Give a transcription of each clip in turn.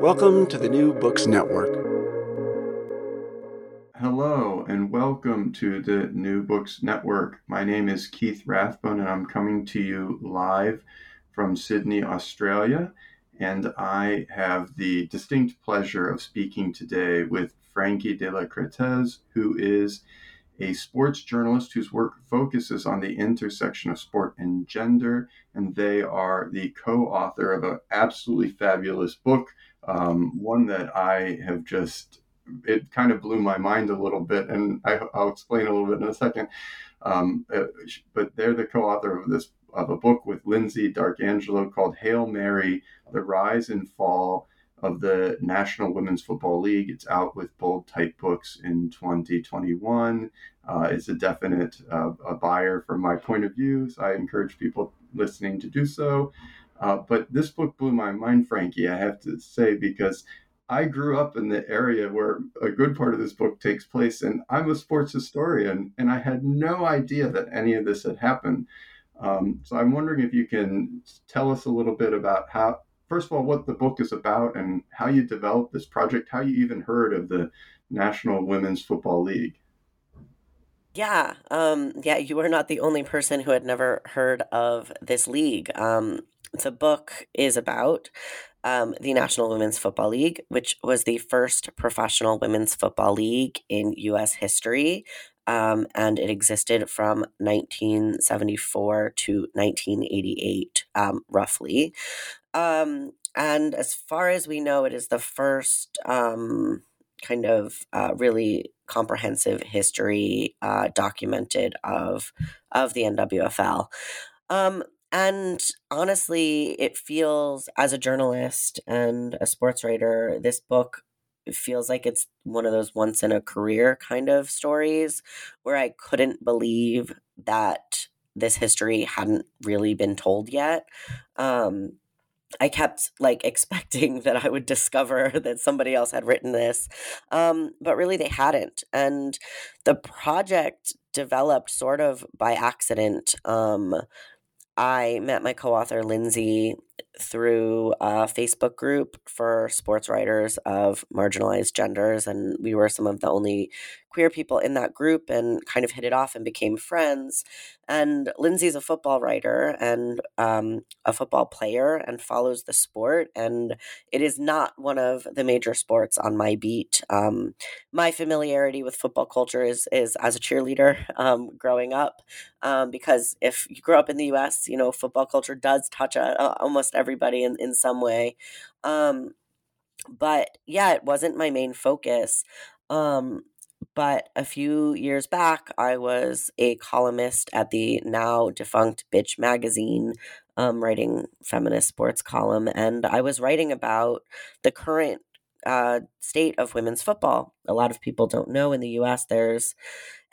Welcome to the New Books Network. Hello and welcome to the New Books Network. My name is Keith Rathbone and I'm coming to you live from Sydney, Australia. And I have the distinct pleasure of speaking today with Frankie de la Cretaz, who is a sports journalist whose work focuses on the intersection of sport and gender. And they are the co author of an absolutely fabulous book, um, one that I have just it kind of blew my mind a little bit, and I, will explain a little bit in a second. Um, uh, but they're the co-author of this of a book with Lyndsey D'Arcangelo called "Hail Mary: The Rise and Fall of the National Women's Football League." It's out with Bold Type Books in 2021. Uh, it's a definite uh, a buyer from my point of view. So I encourage people listening to do so. Uh, but this book blew my mind, Frankie. I have to say because I grew up in the area where a good part of this book takes place, and I'm a sports historian, and I had no idea that any of this had happened. Um, so I'm wondering if you can tell us a little bit about how, first of all, what the book is about and how you developed this project, how you even heard of the National Women's Football League. Yeah, um, yeah, you are not the only person who had never heard of this league. Um, the book is about um, the National Women's Football League, which was the first professional women's football league in U.S. history. Um, and it existed from 1974 to 1988, um, roughly. Um, and as far as we know, it is the first um, kind of uh, really comprehensive history uh, documented of of the NWFL. Um, and honestly, it feels as a journalist and a sports writer, this book feels like it's one of those once in a career kind of stories where I couldn't believe that this history hadn't really been told yet. Um, I kept like expecting that I would discover that somebody else had written this, um, but really they hadn't. And the project developed sort of by accident. Um, I met my co author, Lyndsey, through a Facebook group for sports writers of marginalized genders. And we were some of the only queer people in that group and kind of hit it off and became friends. And Lyndsey's a football writer and um, a football player and follows the sport. And it is not one of the major sports on my beat. Um, my familiarity with football culture is, is as a cheerleader um, growing up. Um, because if you grow up in the US, you know, football culture does touch uh, almost everybody in, in some way. Um, but yeah, it wasn't my main focus. Um, but a few years back, I was a columnist at the now defunct Bitch magazine, um, writing feminist sports column, and I was writing about the current uh, state of women's football. A lot of people don't know in the U.S. There's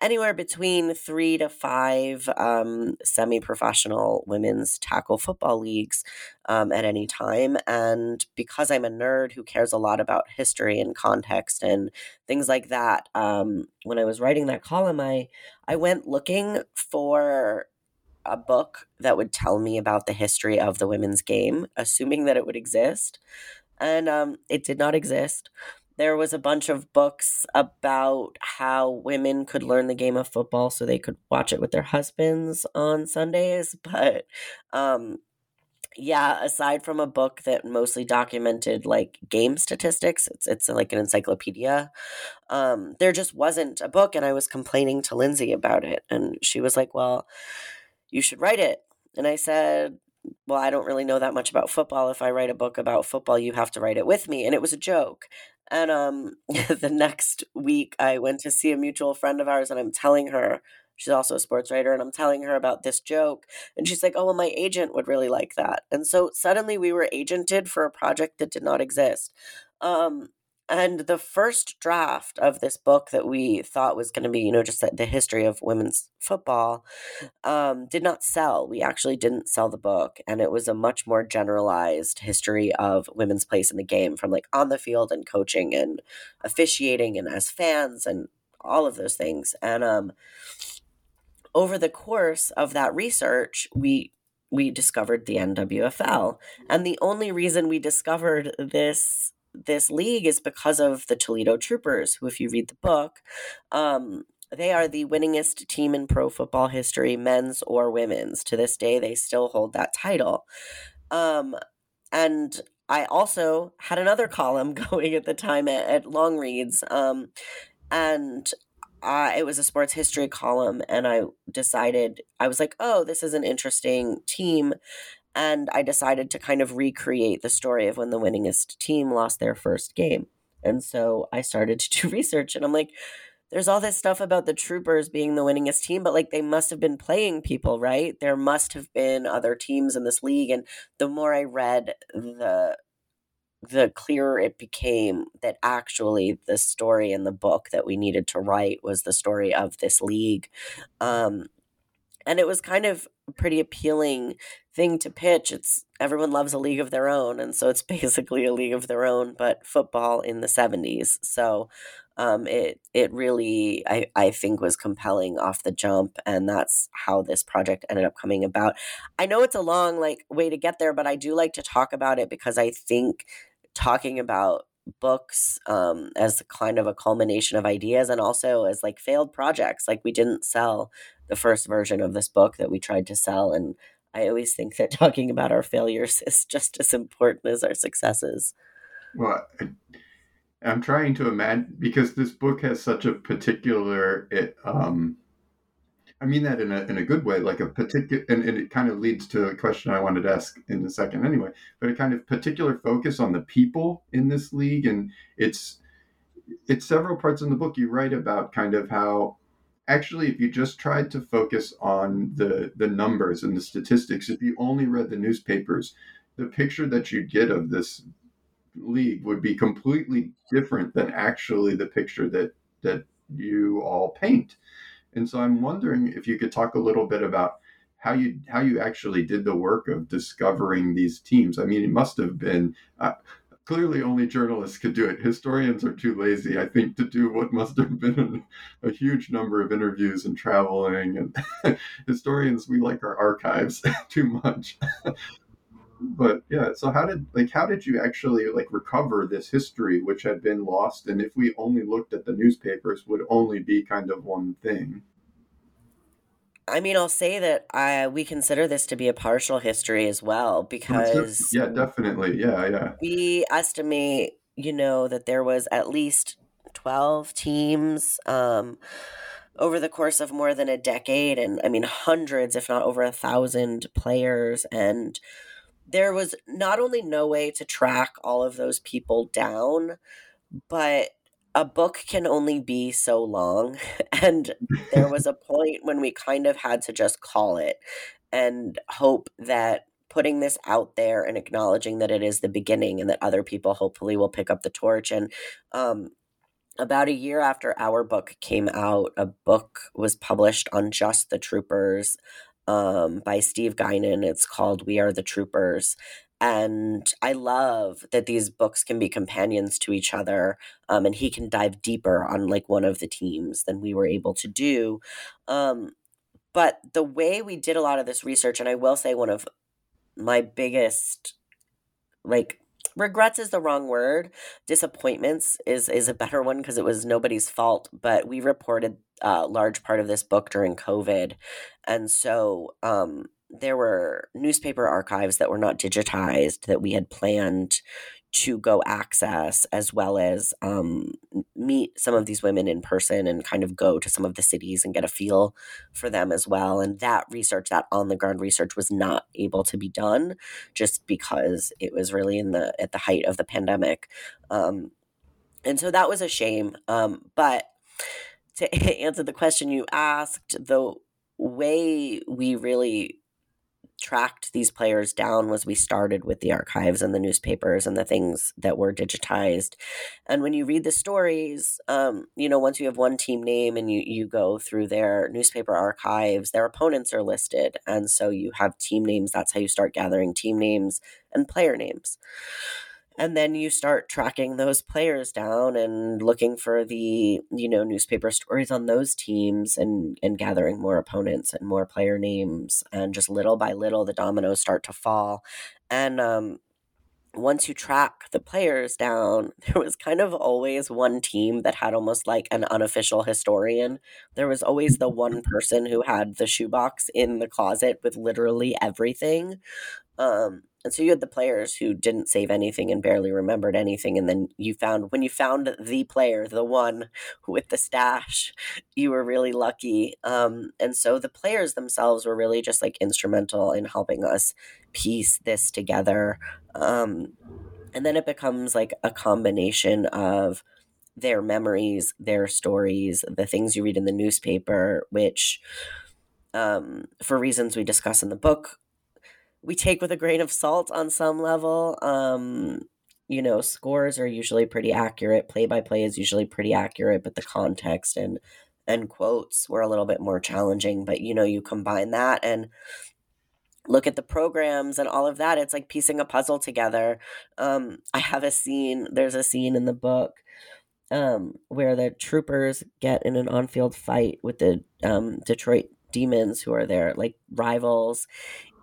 anywhere between three to five um, semi professional women's tackle football leagues um, at any time. And because I'm a nerd who cares a lot about history and context and things like that, um, when I was writing that column, I, I went looking for a book that would tell me about the history of the women's game, assuming that it would exist. And um, it did not exist there was a bunch of books about how women could learn the game of football so they could watch it with their husbands on Sundays. But um, yeah, aside from a book that mostly documented like game statistics, it's it's like an encyclopedia. Um, there just wasn't a book, and I was complaining to Lyndsey about it, and she was like, "Well, you should write it." And I said, well, I don't really know that much about football. If I write a book about football, you have to write it with me. And it was a joke. And um, the next week, I went to see a mutual friend of ours, and I'm telling her, she's also a sports writer, and I'm telling her about this joke. And she's like, oh, well, my agent would really like that. And so suddenly we were agented for a project that did not exist. Um, and the first draft of this book that we thought was going to be, you know, just the history of women's football um, did not sell. We actually didn't sell the book. And it was a much more generalized history of women's place in the game from like on the field and coaching and officiating and as fans and all of those things. And um, over the course of that research, we we discovered the NWFL. And the only reason we discovered this this league is because of the Toledo Troopers, who, if you read the book, um, they are the winningest team in pro football history, men's or women's. To this day, they still hold that title. Um, and I also had another column going at the time at, at Longreads. Um, and uh, it was a sports history column. And I decided, I was like, oh, this is an interesting team and I decided to kind of recreate the story of when the winningest team lost their first game. And so I started to do research, and I'm like, there's all this stuff about the Troopers being the winningest team, but like they must have been playing people, right? There must have been other teams in this league. And the more I read, the the clearer it became that actually the story in the book that we needed to write was the story of this league. Um, and it was kind of a pretty appealing thing to pitch. It's everyone loves a league of their own, and so it's basically a league of their own, but football in the seventies. So um, it it really I, I think was compelling off the jump, and that's how this project ended up coming about. I know it's a long like way to get there, but I do like to talk about it because I think talking about books um, as kind of a culmination of ideas and also as like failed projects like we didn't sell the first version of this book that we tried to sell. And I always think that talking about our failures is just as important as our successes. Well, I'm trying to imagine because this book has such a particular it um I mean that in a in a good way, like a particular and, and it kind of leads to a question I wanted to ask in a second anyway, but a kind of particular focus on the people in this league and it's it's several parts in the book you write about kind of how actually if you just tried to focus on the the numbers and the statistics if you only read the newspapers the picture that you'd get of this league would be completely different than actually the picture that that you all paint. And so i'm wondering if you could talk a little bit about how you how you actually did the work of discovering these teams. I mean it must have been uh, clearly only journalists could do it. Historians are too lazy, I think, to do what must have been a huge number of interviews and traveling. And historians, we like our archives too much. but yeah, so how did like how did you actually like recover this history which had been lost? And if we only looked at the newspapers, would only be kind of one thing. I mean, I'll say that I we consider this to be a partial history as well because yeah, definitely, yeah, yeah. We estimate, you know, that there was at least twelve teams um, over the course of more than a decade, and I mean hundreds, if not over a thousand players, and there was not only no way to track all of those people down, but a book can only be so long. And there was a point when we kind of had to just call it and hope that putting this out there and acknowledging that it is the beginning and that other people hopefully will pick up the torch and um, about a year after our book came out, a book was published on just the troopers um, by Steve Guinan. It's called We Are the Troopers. And I love that these books can be companions to each other. Um, and he can dive deeper on like one of the teams than we were able to do. Um, but the way we did a lot of this research, and I will say one of my biggest like regrets is the wrong word disappointments is is a better one because it was nobody's fault but we reported a large part of this book during covid and so um there were newspaper archives that were not digitized that we had planned to go access as well as um, meet some of these women in person and kind of go to some of the cities and get a feel for them as well. And that research, that on the ground research, was not able to be done just because it was really in the at the height of the pandemic, um, and so that was a shame. Um, but to answer the question you asked, the way we really tracked these players down was we started with the archives and the newspapers and the things that were digitized. And when you read the stories um, you know once you have one team name and you, you go through their newspaper archives their opponents are listed. And so you have team names that's how you start gathering team names and player names and then you start tracking those players down and looking for the you know newspaper stories on those teams and and gathering more opponents and more player names and just little by little the dominoes start to fall and um once you track the players down, there was kind of always one team that had almost like an unofficial historian. There was always the one person who had the shoebox in the closet with literally everything. Um, and so you had the players who didn't save anything and barely remembered anything. And then you found, when you found the player, the one with the stash, you were really lucky. Um, and so the players themselves were really just like instrumental in helping us piece this together. Um, and then it becomes like a combination of their memories, their stories, the things you read in the newspaper, which, um, for reasons we discuss in the book, we take with a grain of salt on some level. Um, you know, scores are usually pretty accurate. Play by play is usually pretty accurate, but the context and and quotes were a little bit more challenging. But you know, you combine that and look at the programs and all of that. It's like piecing a puzzle together. Um, I have a scene. There's a scene in the book um, where the troopers get in an on-field fight with the um, Detroit demons who are their like rivals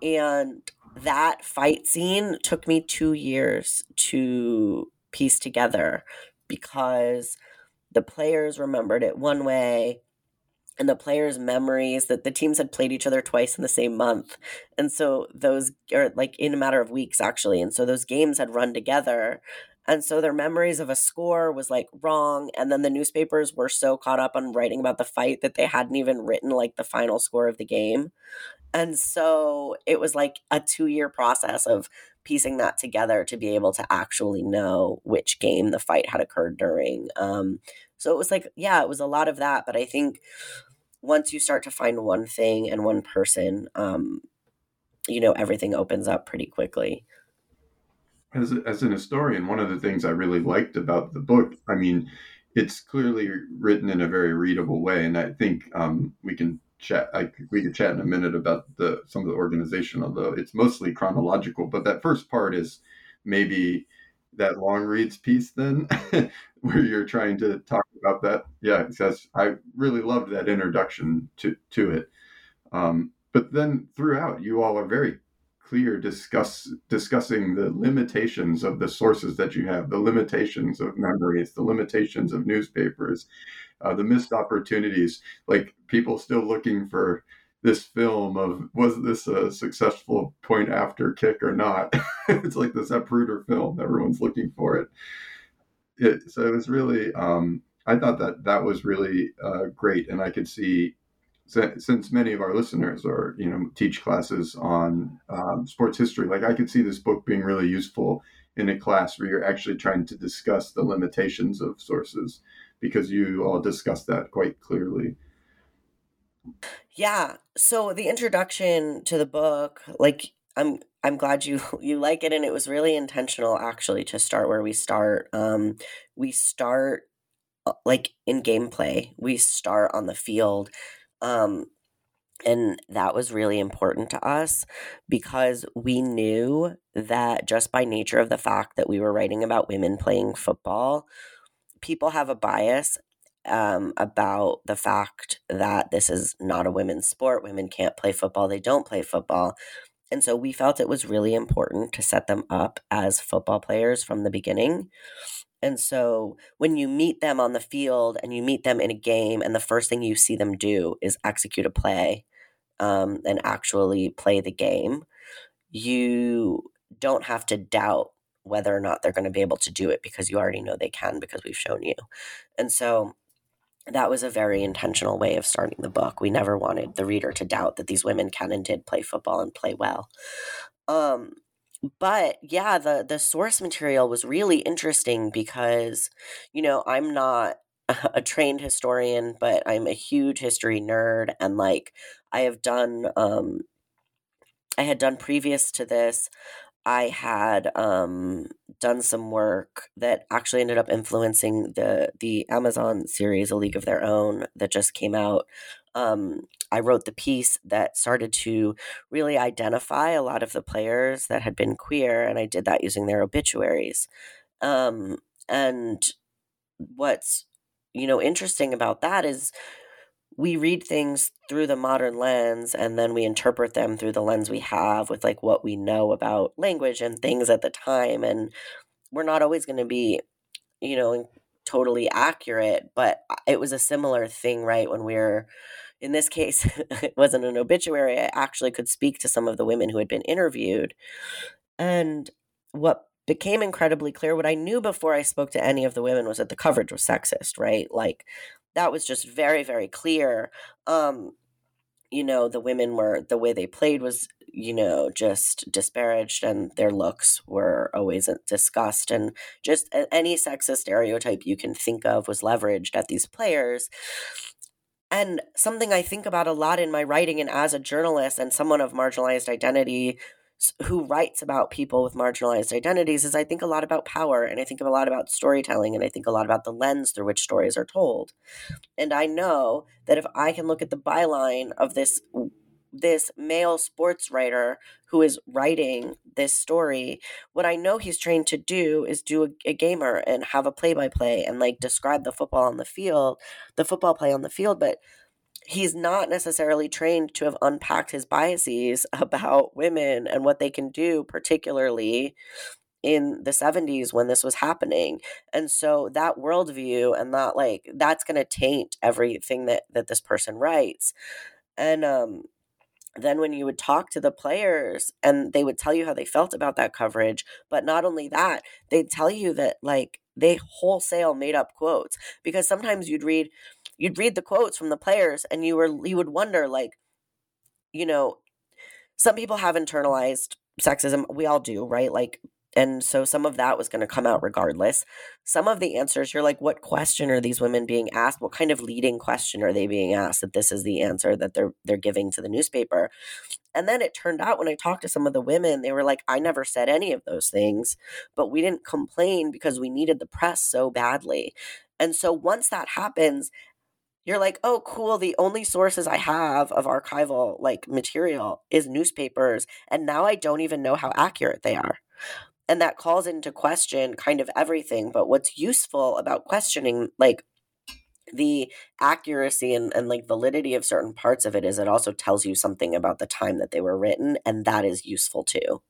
and that fight scene took me two years to piece together because the players remembered it one way and the players' memories that the teams had played each other twice in the same month. And so those are like in a matter of weeks actually. And so those games had run together. And so their memories of a score was like wrong. And then the newspapers were so caught up on writing about the fight that they hadn't even written like the final score of the game. And so it was like a two year process of piecing that together to be able to actually know which game the fight had occurred during. Um, so it was like, yeah, it was a lot of that. But I think once you start to find one thing and one person, um, you know, everything opens up pretty quickly. As, as an historian, one of the things I really liked about the book, I mean, it's clearly written in a very readable way, and I think um, we can chat. I, we could chat in a minute about the some of the organization, although it's mostly chronological. But that first part is maybe that Longreads piece then, where you're trying to talk about that. Yeah, because I really loved that introduction to to it. Um, but then throughout, you all are very clear discuss discussing the limitations of the sources that you have, the limitations of memories, the limitations of newspapers, uh, the missed opportunities, like people still looking for this film of was this a successful point after kick or not? it's like this Zapruder film. Everyone's looking for it. it so it was really, um, I thought that that was really uh, great, and I could see since many of our listeners are you know teach classes on um, sports history like i could see this book being really useful in a class where you're actually trying to discuss the limitations of sources because you all discuss that quite clearly. Yeah. So the introduction to the book, like I'm I'm glad you you like it and it was really intentional actually to start where we start. Um we start uh, like in gameplay. We start on the field. Um, and that was really important to us because we knew that just by nature of the fact that we were writing about women playing football, people have a bias um, about the fact that this is not a women's sport. Women can't play football, they don't play football. And so we felt it was really important to set them up as football players from the beginning. And so when you meet them on the field and you meet them in a game, and the first thing you see them do is execute a play um, and actually play the game, you don't have to doubt whether or not they're going to be able to do it because you already know they can because we've shown you. And so that was a very intentional way of starting the book. We never wanted the reader to doubt that these women can and did play football and play well. Um, but yeah, the the source material was really interesting because, you know, I'm not a trained historian, but I'm a huge history nerd, and like I have done, um, I had done previous to this. I had um, done some work that actually ended up influencing the the Amazon series, A League of Their Own, that just came out. Um, I wrote the piece that started to really identify a lot of the players that had been queer, and I did that using their obituaries. Um, and what's you know interesting about that is we read things through the modern lens and then we interpret them through the lens we have with like what we know about language and things at the time and we're not always going to be you know totally accurate but it was a similar thing right when we are in this case it wasn't an obituary i actually could speak to some of the women who had been interviewed. And what became incredibly clear what i knew before i spoke to any of the women was that the coverage was sexist right? Like that was just very very clear. Um you know the women were the way they played was you know just disparaged and their looks were always discussed and just any sexist stereotype you can think of was leveraged at these players and something i think about a lot in my writing and as a journalist and someone of marginalized identity who writes about people with marginalized identities is I think a lot about power and I think a lot about storytelling and I think a lot about the lens through which stories are told. And I know that if I can look at the byline of this this male sports writer who is writing this story, what I know he's trained to do is do a, a gamer and have a play by play and like describe the football on the field, the football play on the field, but he's not necessarily trained to have unpacked his biases about women and what they can do, particularly in the 70s when this was happening. And so that worldview and that like that's gonna taint everything that that this person writes. And um then when you would talk to the players and they would tell you how they felt about that coverage, but not only that, they'd tell you that like they wholesale made up quotes because sometimes you'd read you'd read the quotes from the players and you were you would wonder like you know some people have internalized sexism we all do right? Like and so some of that was going to come out regardless some of the answers you're like what question are these women being asked what kind of leading question are they being asked that this is the answer that they're they're giving to the newspaper and then it turned out when i talked to some of the women they were like i never said any of those things but we didn't complain because we needed the press so badly and so once that happens you're like, oh, cool. The only sources I have of archival like material is newspapers. And now I don't even know how accurate they are. And that calls into question kind of everything. But what's useful about questioning, like, the accuracy and, and like validity of certain parts of it is it also tells you something about the time that they were written and that is useful too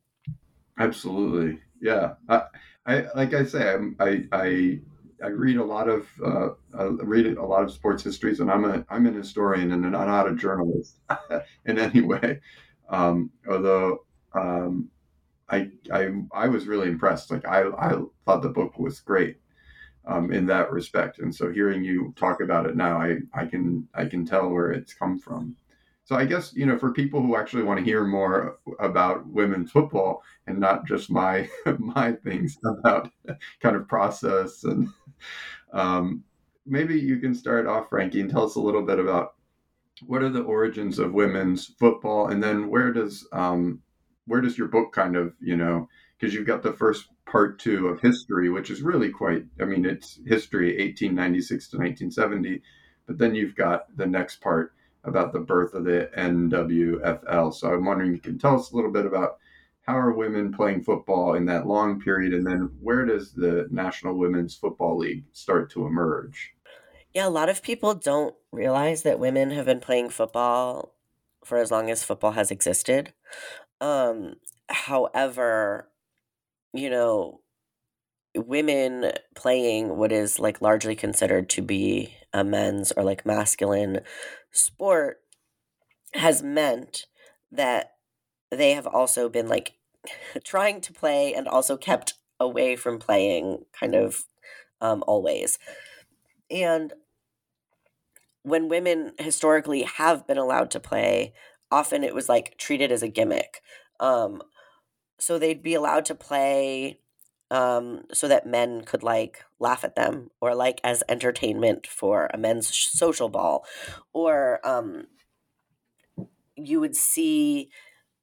absolutely yeah i, I like i say I, I I read a lot of uh, I read a lot of sports histories, and I'm a I'm an historian and i'm not a journalist in any way. Um, although um, I, I I was really impressed. Like I I thought the book was great um, in that respect, and so hearing you talk about it now, I I can I can tell where it's come from. So I guess you know for people who actually want to hear more about women's football and not just my my things about kind of process and um, maybe you can start off, Frankie, and tell us a little bit about what are the origins of women's football, and then where does um, where does your book kind of you know because you've got the first part two of history, which is really quite, I mean, it's history 1896 to 1970. But then you've got the next part about the birth of the NWFL. So I'm wondering, you can tell us a little bit about how are women playing football in that long period, and then where does the National Women's Football League start to emerge? Yeah, a lot of people don't realize that women have been playing football for as long as football has existed. Um, however, you know, women playing what is like largely considered to be a men's or like masculine sport has meant that they have also been like trying to play and also kept away from playing kind of um, always. And when women historically have been allowed to play, often it was like treated as a gimmick. Um, so they'd be allowed to play um, so that men could like laugh at them or like as entertainment for a men's social ball or um, you would see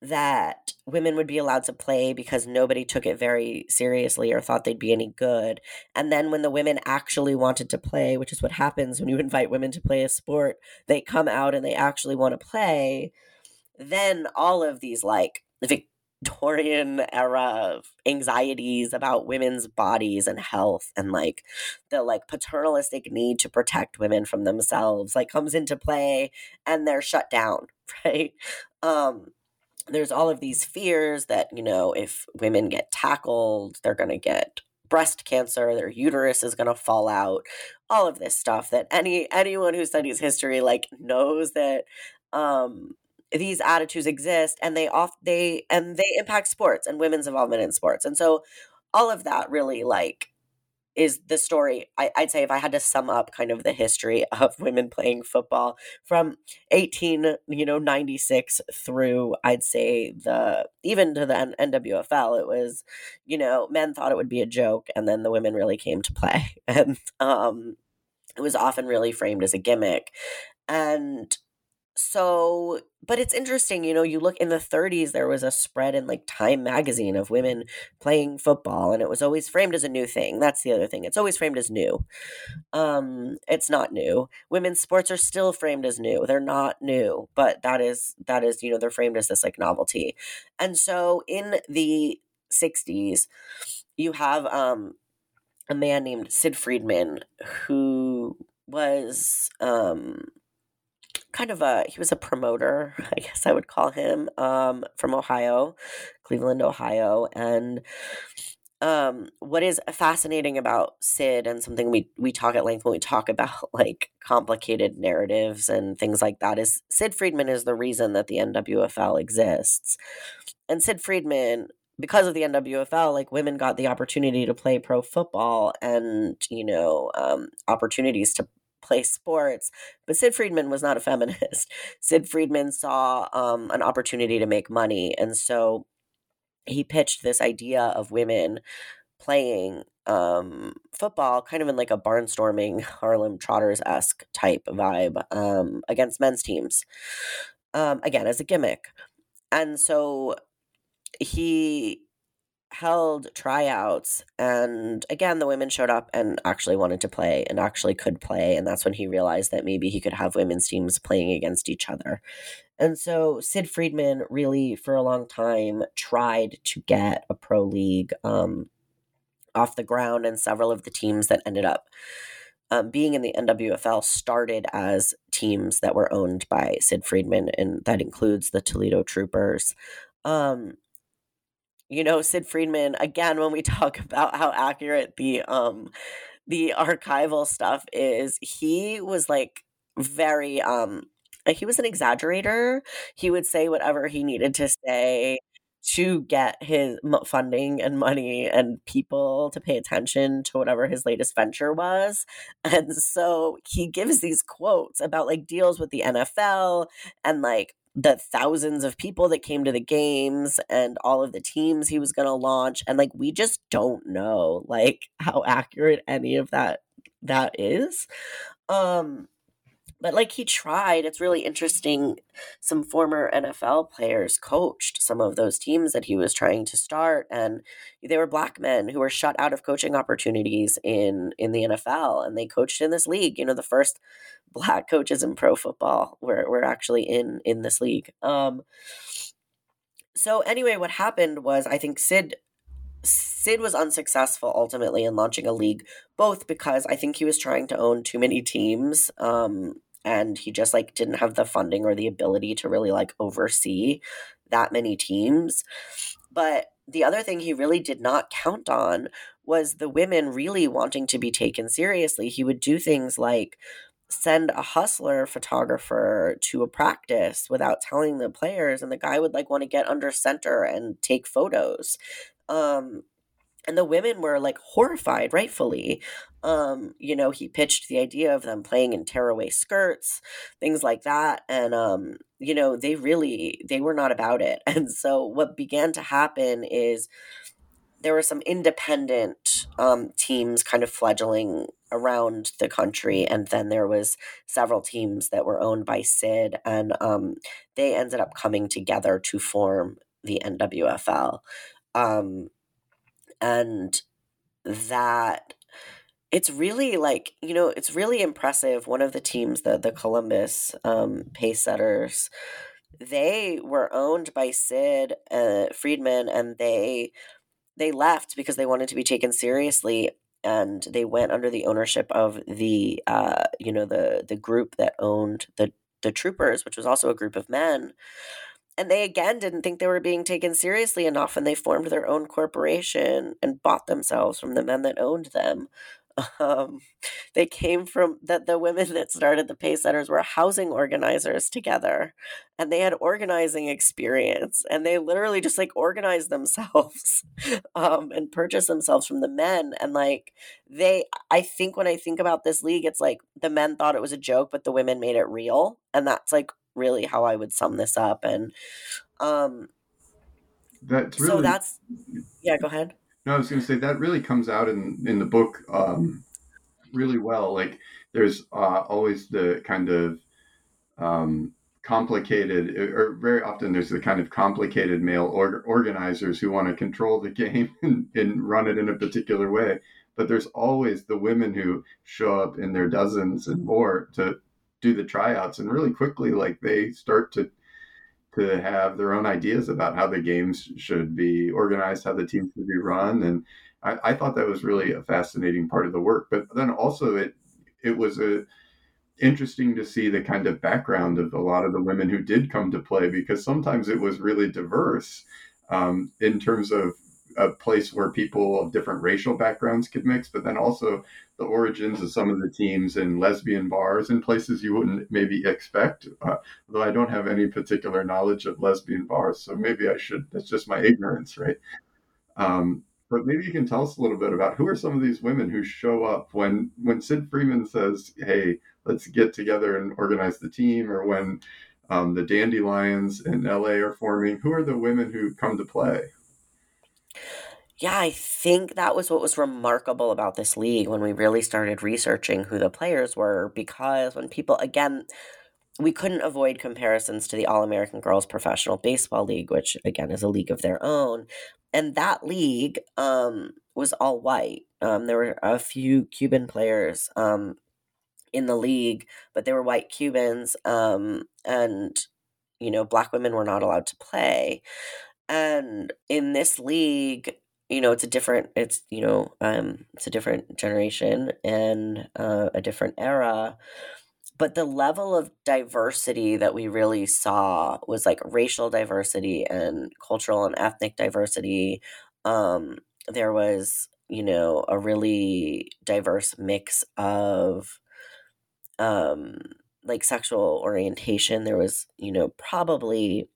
that women would be allowed to play because nobody took it very seriously or thought they'd be any good. And then when the women actually wanted to play, which is what happens when you invite women to play a sport, they come out and they actually want to play, then all of these like Victorian era anxieties about women's bodies and health and like the like paternalistic need to protect women from themselves like comes into play and they're shut down, right? Um there's all of these fears that, you know, if women get tackled, they're going to get breast cancer, their uterus is going to fall out, all of this stuff that any anyone who studies history like knows that um these attitudes exist and they off they and they impact sports and women's involvement in sports. And so all of that really like is the story I, would say if i had to sum up kind of the history of women playing football from 18 you know 96 through i'd say the even to the nwfl it was you know men thought it would be a joke and then the women really came to play and um it was often really framed as a gimmick and so but it's interesting you know you look in the 30s there was a spread in like time magazine of women playing football and it was always framed as a new thing. That's the other thing it's always framed as new. Um it's not new. Women's sports are still framed as new. They're not new but that is that is you know they're framed as this like novelty. And so in the 60s you have um a man named sid friedman who was um kind of a he was a promoter, I guess I would call him, um, from Ohio, Cleveland, Ohio, and um, what is fascinating about Sid and something we we talk at length when we talk about like complicated narratives and things like that is Sid Friedman is the reason that the NWFL exists, and Sid Friedman because of the NWFL, like women got the opportunity to play pro football and you know um, opportunities to play sports. But Sid Friedman was not a feminist. Sid Friedman saw um, an opportunity to make money. And so he pitched this idea of women playing um, football kind of in like a barnstorming Harlem Trotters esque type vibe um, against men's teams. Um, again, as a gimmick. And so he held tryouts and again the women showed up and actually wanted to play and actually could play and that's when he realized that maybe he could have women's teams playing against each other. And so sid friedman really for a long time tried to get a pro league um, off the ground and several of the teams that ended up um, being in the nwfl started as teams that were owned by sid friedman and that includes the toledo troopers. Um, you know sid friedman again when we talk about how accurate the um the archival stuff is he was like very um he was an exaggerator he would say whatever he needed to say to get his funding and money and people to pay attention to whatever his latest venture was. And so he gives these quotes about like deals with the NFL and like the thousands of people that came to the games and all of the teams he was going to launch and like we just don't know like how accurate any of that that is. Um but like he tried. It's really interesting. Some former NFL players coached some of those teams that he was trying to start, and they were black men who were shut out of coaching opportunities in in the NFL, and they coached in this league. You know, the first black coaches in pro football were were actually in in this league. Um, so anyway, what happened was I think Sid Sid was unsuccessful ultimately in launching a league, both because I think he was trying to own too many teams. Um, and he just like didn't have the funding or the ability to really like oversee that many teams. But the other thing he really did not count on was the women really wanting to be taken seriously. He would do things like send a hustler photographer to a practice without telling the players and the guy would like want to get under center and take photos um and the women were like horrified rightfully. Um you know he pitched the idea of them playing in tearaway skirts things like that and um you know they really they were not about it. And so what began to happen is there were some independent um, teams kind of fledgling around the country and then there was several teams that were owned by sid and um, they ended up coming together to form the nwfl um, and that it's really like you know it's really impressive one of the teams the the columbus um, pace setters they were owned by sid uh, friedman and they they left because they wanted to be taken seriously and they went under the ownership of the uh, you know the the group that owned the the troopers which was also a group of men and they again didn't think they were being taken seriously enough and they formed their own corporation and bought themselves from the men that owned them. Um, they came from that the women that started the Pacesetters were housing organizers together and they had organizing experience and they literally just like organized themselves um, and purchased themselves from the men. And like they i think when i think about this league it's like the men thought it was a joke but the women made it real. And that's like really how I would sum this up. And um, that's really, so that's yeah. Go ahead. No, I was going to say that really comes out in in the book um, really well. Like there's uh, always the kind of um, complicated, or very often there's the kind of complicated male or, organizers who want to control the game and, and run it in a particular way. But there's always the women who show up in their dozens and more to do the tryouts and really quickly like they start to to have their own ideas about how the games should be organized how the teams should be run and I, I thought that was really a fascinating part of the work. But then also it it was a interesting to see the kind of background of a lot of the women who did come to play because sometimes it was really diverse um, in terms of a place where people of different racial backgrounds could mix, but then also the origins of some of the teams in lesbian bars in places you wouldn't maybe expect. Uh, although I don't have any particular knowledge of lesbian bars, so maybe I should. That's just my ignorance, right? Um, but maybe you can tell us a little bit about who are some of these women who show up when when Sid Friedman says, "Hey, let's get together and organize the team," or when um, the Dandelions in LA are forming. Who are the women who come to play? Yeah, I think that was what was remarkable about this league when we really started researching who the players were. Because when people, again, we couldn't avoid comparisons to the All American Girls Professional Baseball League, which again is a league of their own. And that league um, was all white. Um, there were a few Cuban players um, in the league, but they were white Cubans. Um, and, you know, black women were not allowed to play. And in this league, you know, it's a different, it's, you know, um, it's a different generation and uh, a different era. But the level of diversity that we really saw was like racial diversity and cultural and ethnic diversity. Um, there was, you know, a really diverse mix of um, like sexual orientation. There was, you know, probably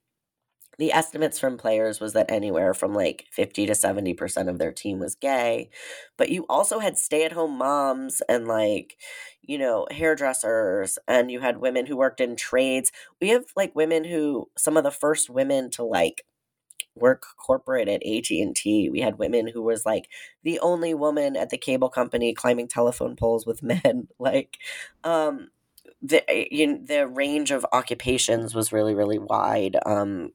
the estimates from players was that anywhere from like 50 to 70% of their team was gay but you also had stay-at-home moms and like you know hairdressers and you had women who worked in trades. We have like women who some of the first women to like work corporate at AT&T we had women who was like the only woman at the cable company climbing telephone poles with men like um the you know, the range of occupations was really really wide um,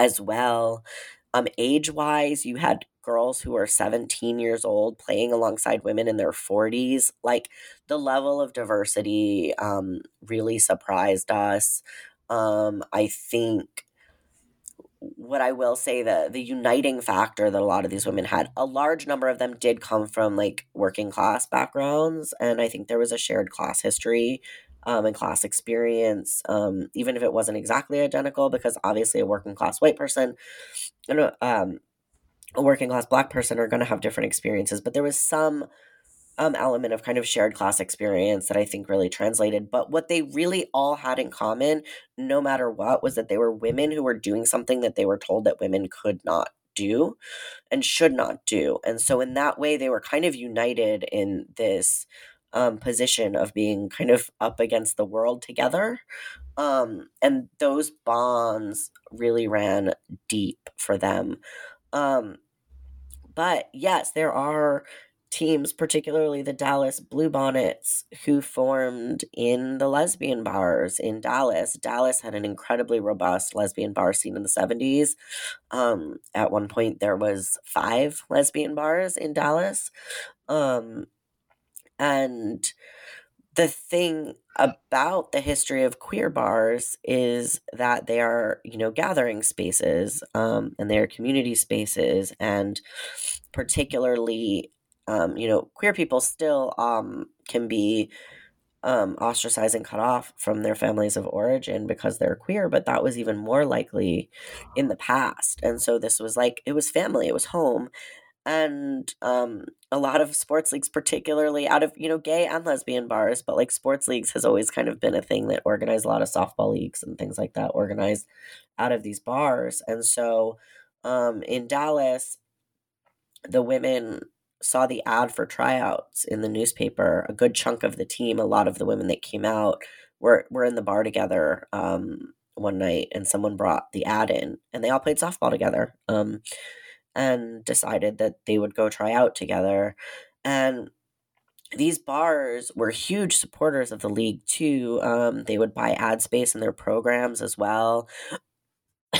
as well. Um, age wise, you had girls who were 17 years old playing alongside women in their 40s. Like the level of diversity um, really surprised us. Um, I think what I will say the the uniting factor that a lot of these women had, a large number of them did come from like working class backgrounds, and I think there was a shared class history um, and class experience, um, even if it wasn't exactly identical, because obviously a working class white person, you know, um, a working class black person are going to have different experiences, but there was some um, element of kind of shared class experience that I think really translated. But what they really all had in common, no matter what, was that they were women who were doing something that they were told that women could not do and should not do. And so, in that way, they were kind of united in this um, position of being kind of up against the world together. Um, and those bonds really ran deep for them. Um, but yes, there are teams, particularly the Dallas Bluebonnets, who formed in the lesbian bars in Dallas. Dallas had an incredibly robust lesbian bar scene in the 70s. Um, at one point, there was five lesbian bars in Dallas. Um, and the thing about the history of queer bars is that they are, you know, gathering spaces um, and they are community spaces and particularly um, you know, queer people still um, can be um, ostracized and cut off from their families of origin because they're queer, but that was even more likely in the past. And so this was like, it was family, it was home. And um, a lot of sports leagues, particularly out of, you know, gay and lesbian bars, but like sports leagues has always kind of been a thing that organized a lot of softball leagues and things like that, organized out of these bars. And so um, in Dallas, the women saw the ad for tryouts in the newspaper, a good chunk of the team, a lot of the women that came out were were in the bar together um, one night, and someone brought the ad in, and they all played softball together, um, and decided that they would go try out together, and these bars were huge supporters of the league too. Um, they would buy ad space in their programs as well.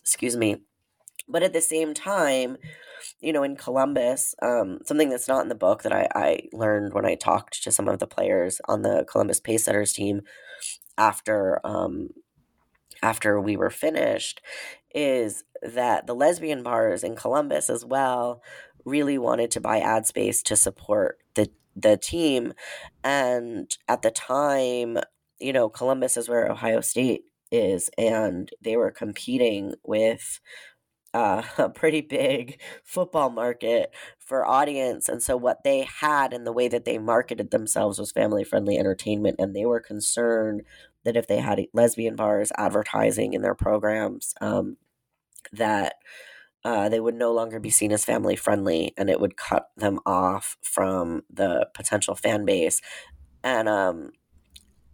Excuse me. But at the same time, you know, in Columbus, um, something that's not in the book that I, I learned when I talked to some of the players on the Columbus Pacesetters team after um, after we were finished is that the lesbian bars in Columbus as well really wanted to buy ad space to support the the team and at the time you know Columbus is where Ohio State is and they were competing with uh, a pretty big football market for audience. And so, what they had and the way that they marketed themselves was family friendly entertainment. And they were concerned that if they had lesbian bars advertising in their programs, um, that uh, they would no longer be seen as family friendly and it would cut them off from the potential fan base. And um,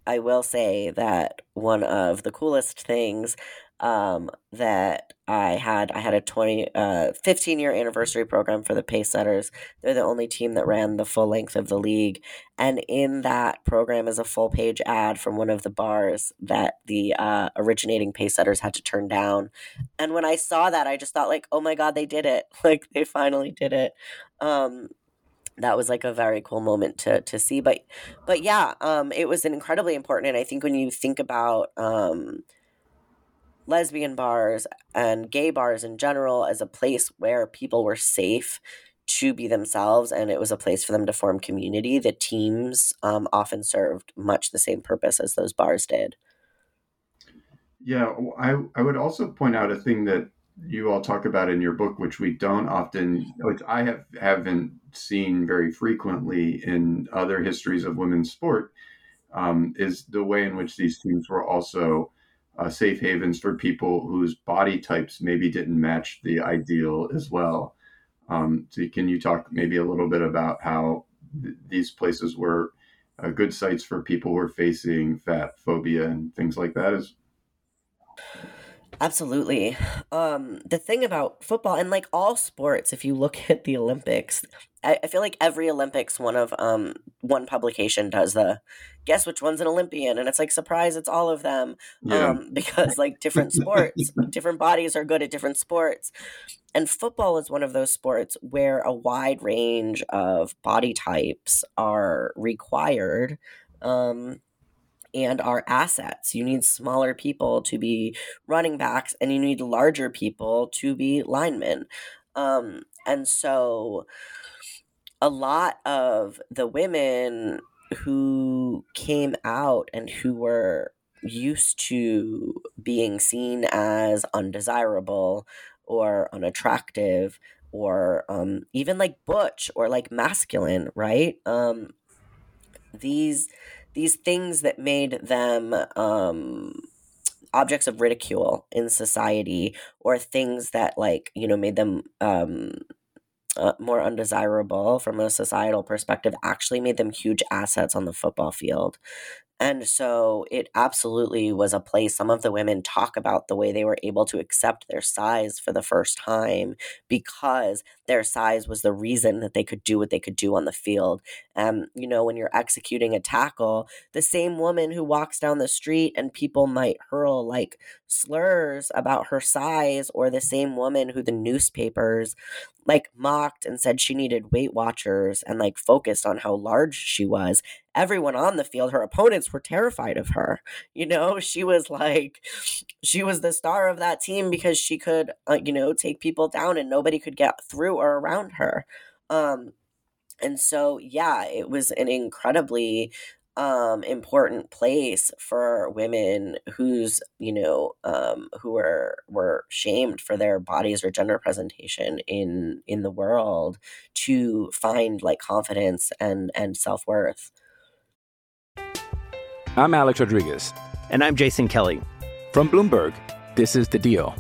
I will say that one of the coolest things um, that I had. I had a 20, uh, 15 year anniversary program for the Pacesetters. They're the only team that ran the full length of the league. And in that program is a full page ad from one of the bars that the uh, originating Pacesetters had to turn down. And when I saw that, I just thought, like, oh my God, they did it. Like, they finally did it. Um, that was like a very cool moment to to see but but yeah um it was an incredibly important and i think when you think about um lesbian bars and gay bars in general as a place where people were safe to be themselves and it was a place for them to form community. The teams um, often served much the same purpose as those bars did. Yeah I, I would also point out a thing that you all talk about in your book which we don't often which i have haven't seen very frequently in other histories of women's sport um, is the way in which these teams were also uh, safe havens for people whose body types maybe didn't match the ideal as well. Um, so, can you talk maybe a little bit about how th- these places were uh, good sites for people who are facing fat phobia and things like that? Is Absolutely. Um, the thing about football and like all sports, if you look at the Olympics, I, I, feel like every Olympics, one of um one publication does the guess which one's an Olympian, and it's like surprise, it's all of them. Yeah. Um, because like different sports, different bodies are good at different sports, and football is one of those sports where a wide range of body types are required. Um, and our assets. You need smaller people to be running backs, and you need larger people to be linemen. Um, and so, a lot of the women who came out and who were used to being seen as undesirable or unattractive or um, even like butch or like masculine, right? Um, these these things that made them um, objects of ridicule in society or things that like you know made them um, uh, more undesirable from a societal perspective actually made them huge assets on the football field and so it absolutely was a place some of the women talk about the way they were able to accept their size for the first time because their size was the reason that they could do what they could do on the field. Um, you know, when you're executing a tackle, the same woman who walks down the street and people might hurl like slurs about her size, or the same woman who the newspapers like mocked and said she needed Weight Watchers and like focused on how large she was everyone on the field, her opponents were terrified of her. You know, she was like, she was the star of that team because she could, uh, you know, take people down and nobody could get through or around her. Um, and so, yeah, it was an incredibly um important place for women who's you know um who were were shamed for their bodies or gender presentation in in the world to find like confidence and and self-worth I'm Alex Rodriguez. And I'm Jason Kelly. From Bloomberg, this is The Deal.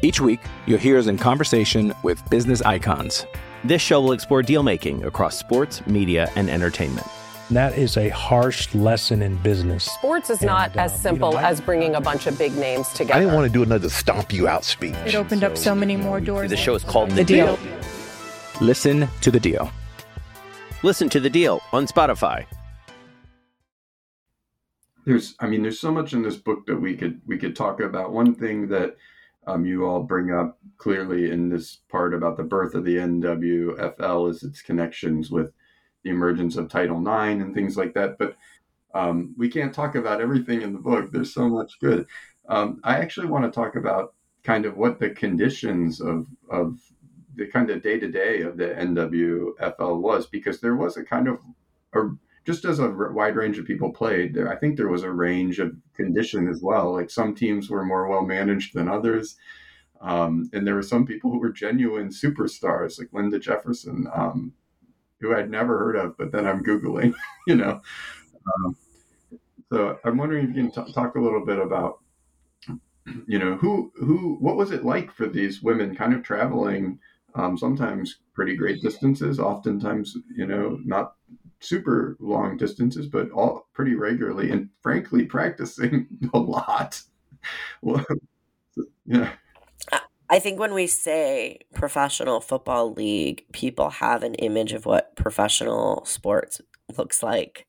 Each week, you'll hear us in conversation with business icons. This show will explore deal making across sports, media, and entertainment. That is a harsh lesson in business. Sports is and, not as um, simple you know, as bringing a bunch of big names together. I didn't want to do another stomp you out speech. It opened so, up so many more doors. The show is called The, the deal. deal. Listen to the deal. Listen to the deal on Spotify there's i mean there's so much in this book that we could we could talk about one thing that um, you all bring up clearly in this part about the birth of the nwfl is its connections with the emergence of title ix and things like that but um, we can't talk about everything in the book there's so much good um, i actually want to talk about kind of what the conditions of of the kind of day to day of the nwfl was because there was a kind of a just as a wide range of people played, there, I think there was a range of condition as well. Like some teams were more well managed than others. Um, and there were some people who were genuine superstars, like Linda Jefferson, um, who I'd never heard of, but then I'm Googling, you know. Um, so I'm wondering if you can t- talk a little bit about, you know, who, who, what was it like for these women kind of traveling, um, sometimes pretty great distances, oftentimes, you know, not super long distances, but all pretty regularly, and frankly, practicing a lot. well, yeah. I think when we say professional football league, people have an image of what professional sports looks like.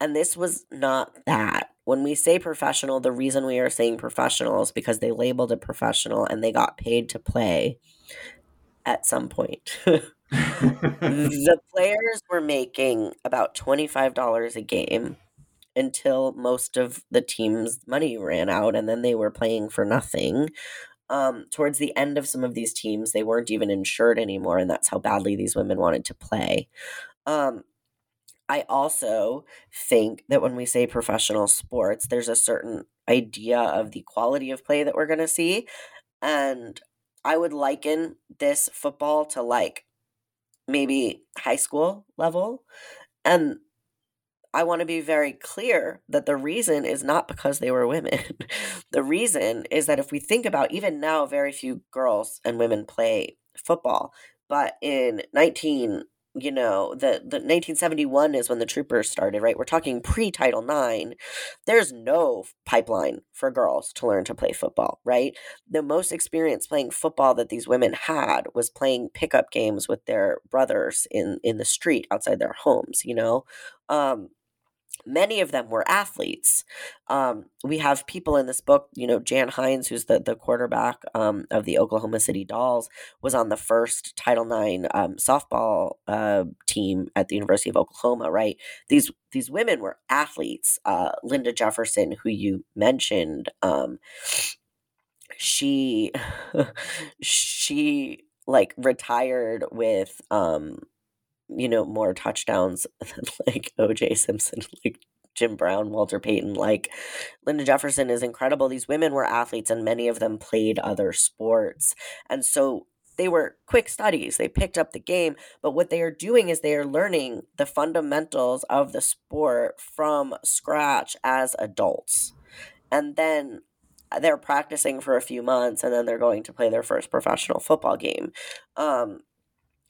And this was not that. When we say professional, the reason we are saying professional is because they labeled it professional and they got paid to play at some point. the players were making about $25 a game until most of the team's money ran out and then they were playing for nothing. Um, towards the end of some of these teams, they weren't even insured anymore, and that's how badly these women wanted to play. Um, I also think that when we say professional sports, there's a certain idea of the quality of play that we're going to see. And I would liken this football to like maybe high school level. And I want to be very clear that the reason is not because they were women. the reason is that if we think about even now, very few girls and women play football. But in 19 you know the the 1971 is when the troopers started right we're talking pre-title 9 there's no pipeline for girls to learn to play football right the most experience playing football that these women had was playing pickup games with their brothers in in the street outside their homes you know um many of them were athletes. Um, we have people in this book, you know, Jan Hines, who's the, the quarterback um, of the Oklahoma City Dolls, was on the first Title IX um, softball uh, team at the University of Oklahoma, right? These these women were athletes. Uh, Linda Jefferson, who you mentioned, um, she she like retired with um you know, more touchdowns than like OJ Simpson, like Jim Brown, Walter Payton, like Linda Jefferson is incredible. These women were athletes and many of them played other sports. And so they were quick studies. They picked up the game, but what they are doing is they are learning the fundamentals of the sport from scratch as adults. And then they're practicing for a few months and then they're going to play their first professional football game. Um,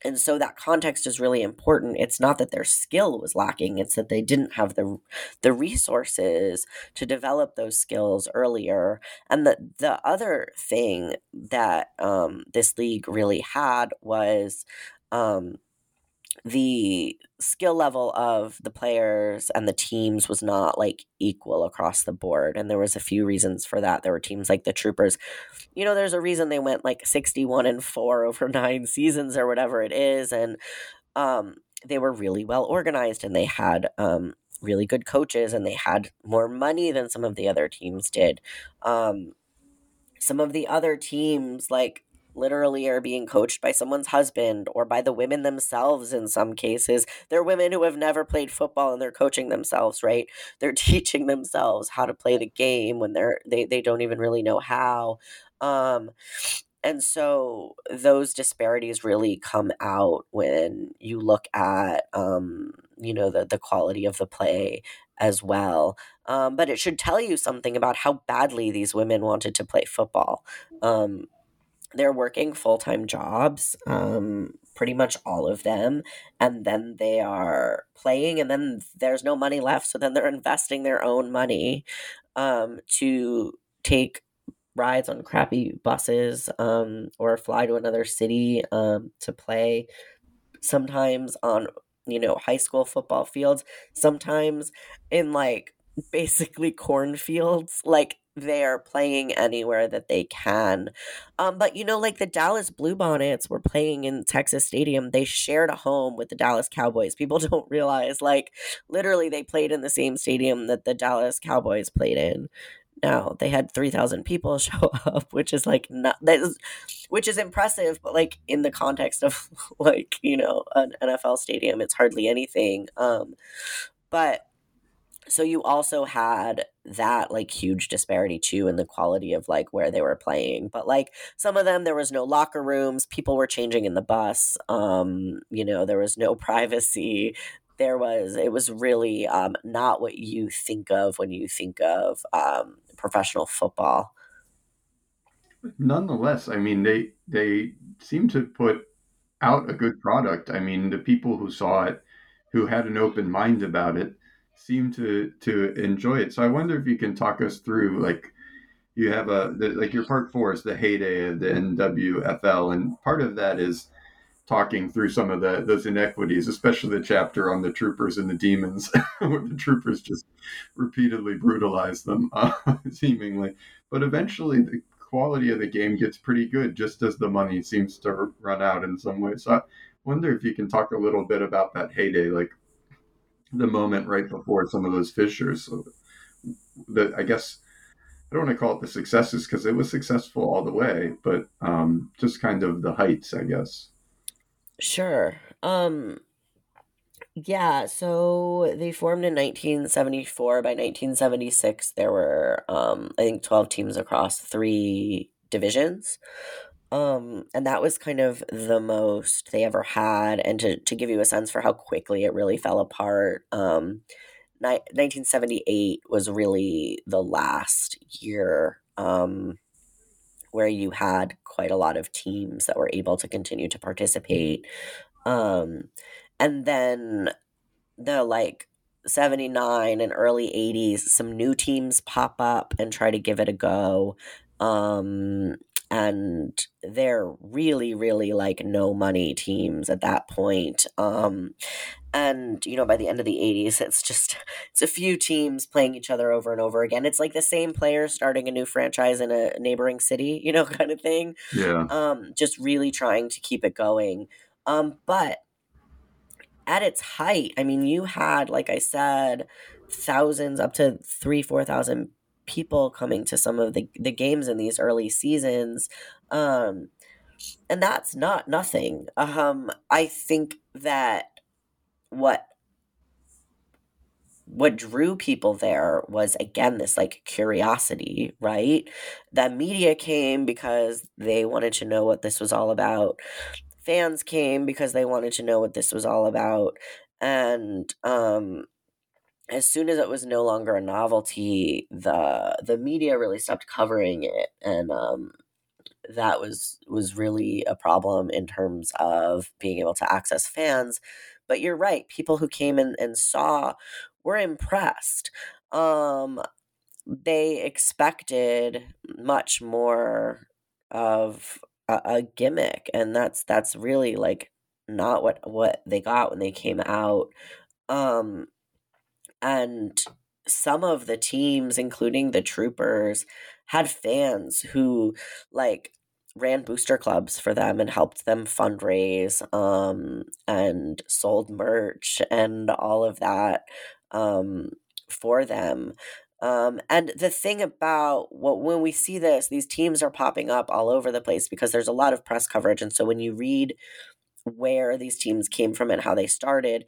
and so that context is really important. It's not that their skill was lacking it's that they didn't have the the resources to develop those skills earlier. And the the other thing that um, this league really had was um, the skill level of the players and the teams was not like equal across the board and there was a few reasons for that. There were teams like the troopers. You know there's a reason they went like 61 and 4 over 9 seasons or whatever it is and um they were really well organized and they had um really good coaches and they had more money than some of the other teams did. Um some of the other teams like literally are being coached by someone's husband or by the women themselves in some cases. They're women who have never played football and they're coaching themselves, right? They're teaching themselves how to play the game when they're they, they don't even really know how. Um and so those disparities really come out when you look at um, you know the the quality of the play as well um, but it should tell you something about how badly these women wanted to play football um, they're working full-time jobs um pretty much all of them and then they are playing and then there's no money left so then they're investing their own money um to take rides on crappy buses um or fly to another city um to play. Sometimes on you know high school football fields sometimes in like basically cornfields like they're playing anywhere that they can. Um, but you know, like the Dallas Bluebonnets were playing in Texas Stadium. They shared a home with the Dallas Cowboys. People don't realize, like, literally, they played in the same stadium that the Dallas Cowboys played in. Now they had three thousand people show up, which is like not that is, which is impressive, but like in the context of like you know an NFL stadium, it's hardly anything. Um, but so you also had that like huge disparity too in the quality of like where they were playing but like some of them there was no locker rooms people were changing in the bus um you know there was no privacy. There was it was really um not what you think of when you think of um professional football. Nonetheless i mean they they seem to put out a good product. I mean the people who saw it who had an open mind about it seem to to enjoy it. So I wonder if you can talk us through like you have a the, like your part four is the heyday of the NWFL, and part of that is talking through some of the those inequities, especially the chapter on the troopers and the demons, where the troopers just repeatedly brutalize them, uh, seemingly. But eventually, the quality of the game gets pretty good, just as the money seems to run out in some ways. So I wonder if you can talk a little bit about that heyday, like the moment right before some of those fissures. So I guess I don't want to call it the successes because it was successful all the way, but um, just kind of the heights, I guess. Sure. Um, yeah, so they formed in 1974. By 1976, there were, um, I think, 12 teams across three divisions. Um, and that was kind of the most they ever had. And to, to give you a sense for how quickly it really fell apart, um, ni- 1978 was really the last year um, where you had quite a lot of teams that were able to continue to participate. Um, and then the like 79 and early 80s some new teams pop up and try to give it a go um and they're really really like no money teams at that point um and you know by the end of the 80s it's just it's a few teams playing each other over and over again. It's like the same players starting a new franchise in a neighboring city you know kind of thing yeah. um just really trying to keep it going um but at its height i mean you had like i said thousands up to three four thousand people coming to some of the, the games in these early seasons um and that's not nothing. Um i think that what what drew people there was again this like curiosity right? That media came because they wanted to know what this was all about. Fans came because they wanted to know what this was all about. And um as soon as it was no longer a novelty the the media really stopped covering it and um that was was really a problem in terms of being able to access fans but you're right. People who came in and saw were impressed. Um, they expected much more of a, a gimmick, and that's that's really like not what what they got when they came out. Um, and some of the teams, including the Troopers, had fans who like ran booster clubs for them and helped them fundraise um, and sold merch and all of that um, for them. Um, and the thing about what when we see this, these teams are popping up all over the place because there's a lot of press coverage. And so when you read where these teams came from and how they started,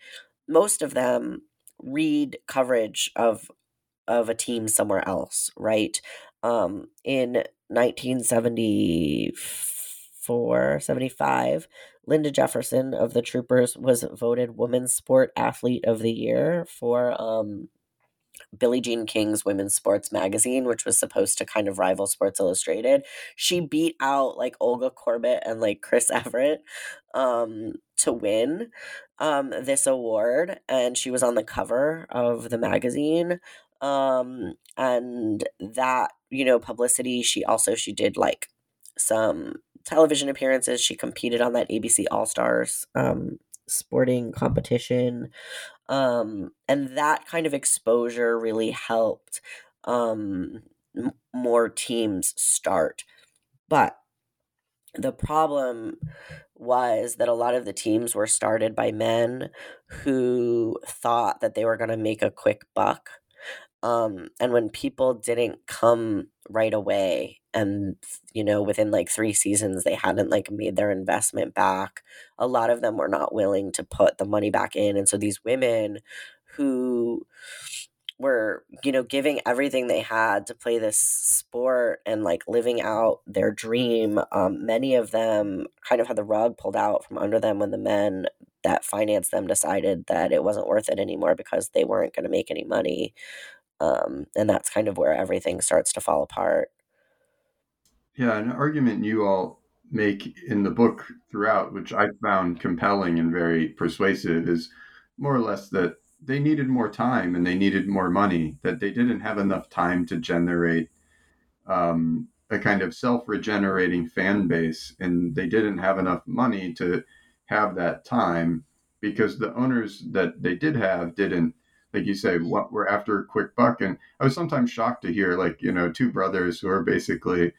most of them read coverage of of a team somewhere else, right? Um, in 1974, 75, Linda Jefferson of the Troopers was voted Women's Sport Athlete of the Year for um, Billie Jean King's Women's Sports Magazine, which was supposed to kind of rival Sports Illustrated. She beat out like Olga Korbut and like Chris Evert um, to win um, this award, and she was on the cover of the magazine um and that you know publicity she also she did like some television appearances she competed on that abc all stars um sporting competition um and that kind of exposure really helped um m- more teams start. But the problem was that a lot of the teams were started by men who thought that they were going to make a quick buck um, and when people didn't come right away and you know within like three seasons they hadn't like made their investment back a lot of them were not willing to put the money back in. And so these women who were you know giving everything they had to play this sport and like living out their dream um, many of them kind of had the rug pulled out from under them when the men that financed them decided that it wasn't worth it anymore because they weren't going to make any money um, and that's kind of where everything starts to fall apart. Yeah, an argument you all make in the book throughout, which I found compelling and very persuasive, is more or less that they needed more time and they needed more money, that they didn't have enough time to generate um, a kind of self regenerating fan base, and they didn't have enough money to have that time because the owners that they did have didn't like you say, what we're after a quick buck. And I was sometimes shocked to hear like, you know, two brothers who are basically,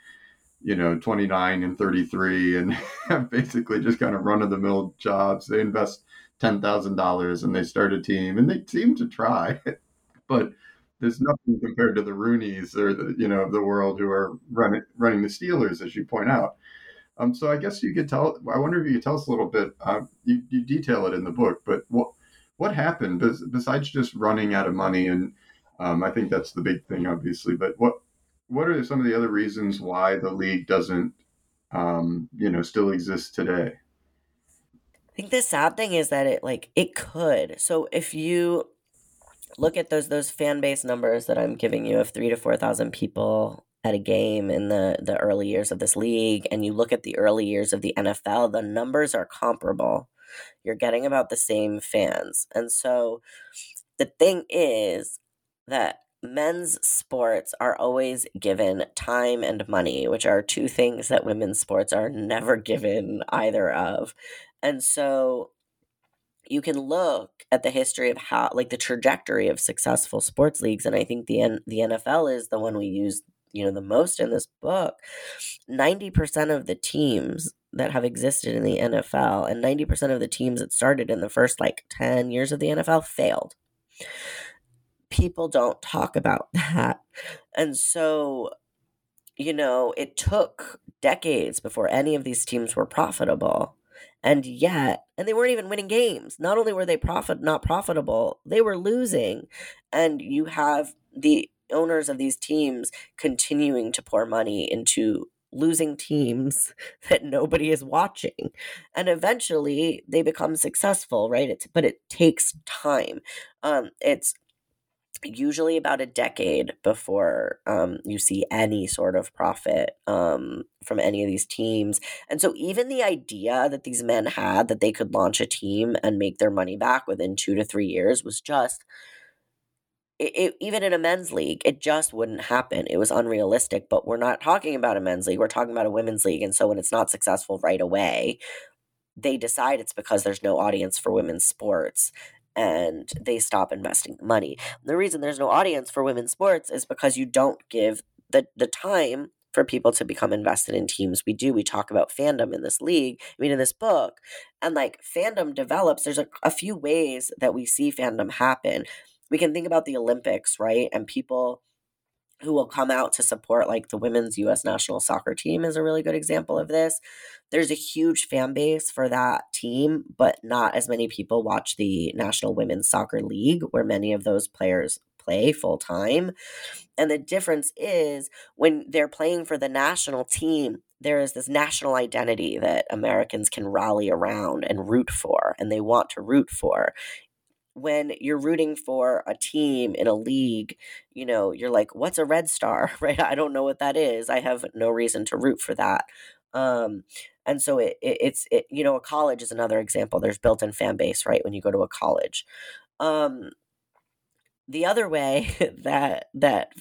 you know, 29 and 33 and have basically just kind of run of the mill jobs. They invest $10,000 and they start a team and they seem to try, but there's nothing compared to the Rooneys or the, you know, of the world who are running, running the Steelers, as you point out. Um, so I guess you could tell, I wonder if you could tell us a little bit, uh, you, you detail it in the book, but what, what happened besides just running out of money? And um, I think that's the big thing, obviously. But what what are some of the other reasons why the league doesn't, um, you know, still exist today? I think the sad thing is that it like it could. So if you look at those those fan base numbers that I'm giving you of three to four thousand people at a game in the the early years of this league, and you look at the early years of the NFL, the numbers are comparable. You're getting about the same fans. And so the thing is that men's sports are always given time and money, which are two things that women's sports are never given either of. And so you can look at the history of how like the trajectory of successful sports leagues and I think the the NFL is the one we use you know the most in this book 90% of the teams that have existed in the NFL and 90% of the teams that started in the first like 10 years of the NFL failed. People don't talk about that. And so you know it took decades before any of these teams were profitable. And yet and they weren't even winning games. Not only were they profit not profitable they were losing. And you have the owners of these teams continuing to pour money into losing teams that nobody is watching and eventually they become successful right it's but it takes time um it's usually about a decade before um, you see any sort of profit um, from any of these teams. And so, even the idea that these men had that they could launch a team and make their money back within two to three years was just. It, it, even in a men's league, it just wouldn't happen. It was unrealistic. But we're not talking about a men's league; we're talking about a women's league. And so, when it's not successful right away, they decide it's because there's no audience for women's sports and they stop investing the money. The reason there's no audience for women's sports is because you don't give the, the time for people to become invested in teams. We do. We talk about fandom in this league, I mean, in this book. And like fandom develops, there's a, a few ways that we see fandom happen. We can think about the Olympics, right? And people who will come out to support like the women's US national soccer team is a really good example of this. There's a huge fan base for that team, but not as many people watch the National Women's Soccer League where many of those players play full time. And the difference is when they're playing for the national team, there is this national identity that Americans can rally around and root for, and they want to root for when you're rooting for a team in a league, you know, you're like, what's a red star, right? I don't know what that is. I have no reason to root for that. Um, and so it, it it's it, you know a college is another example. There's built-in fan base, right? When you go to a college, um, the other way that that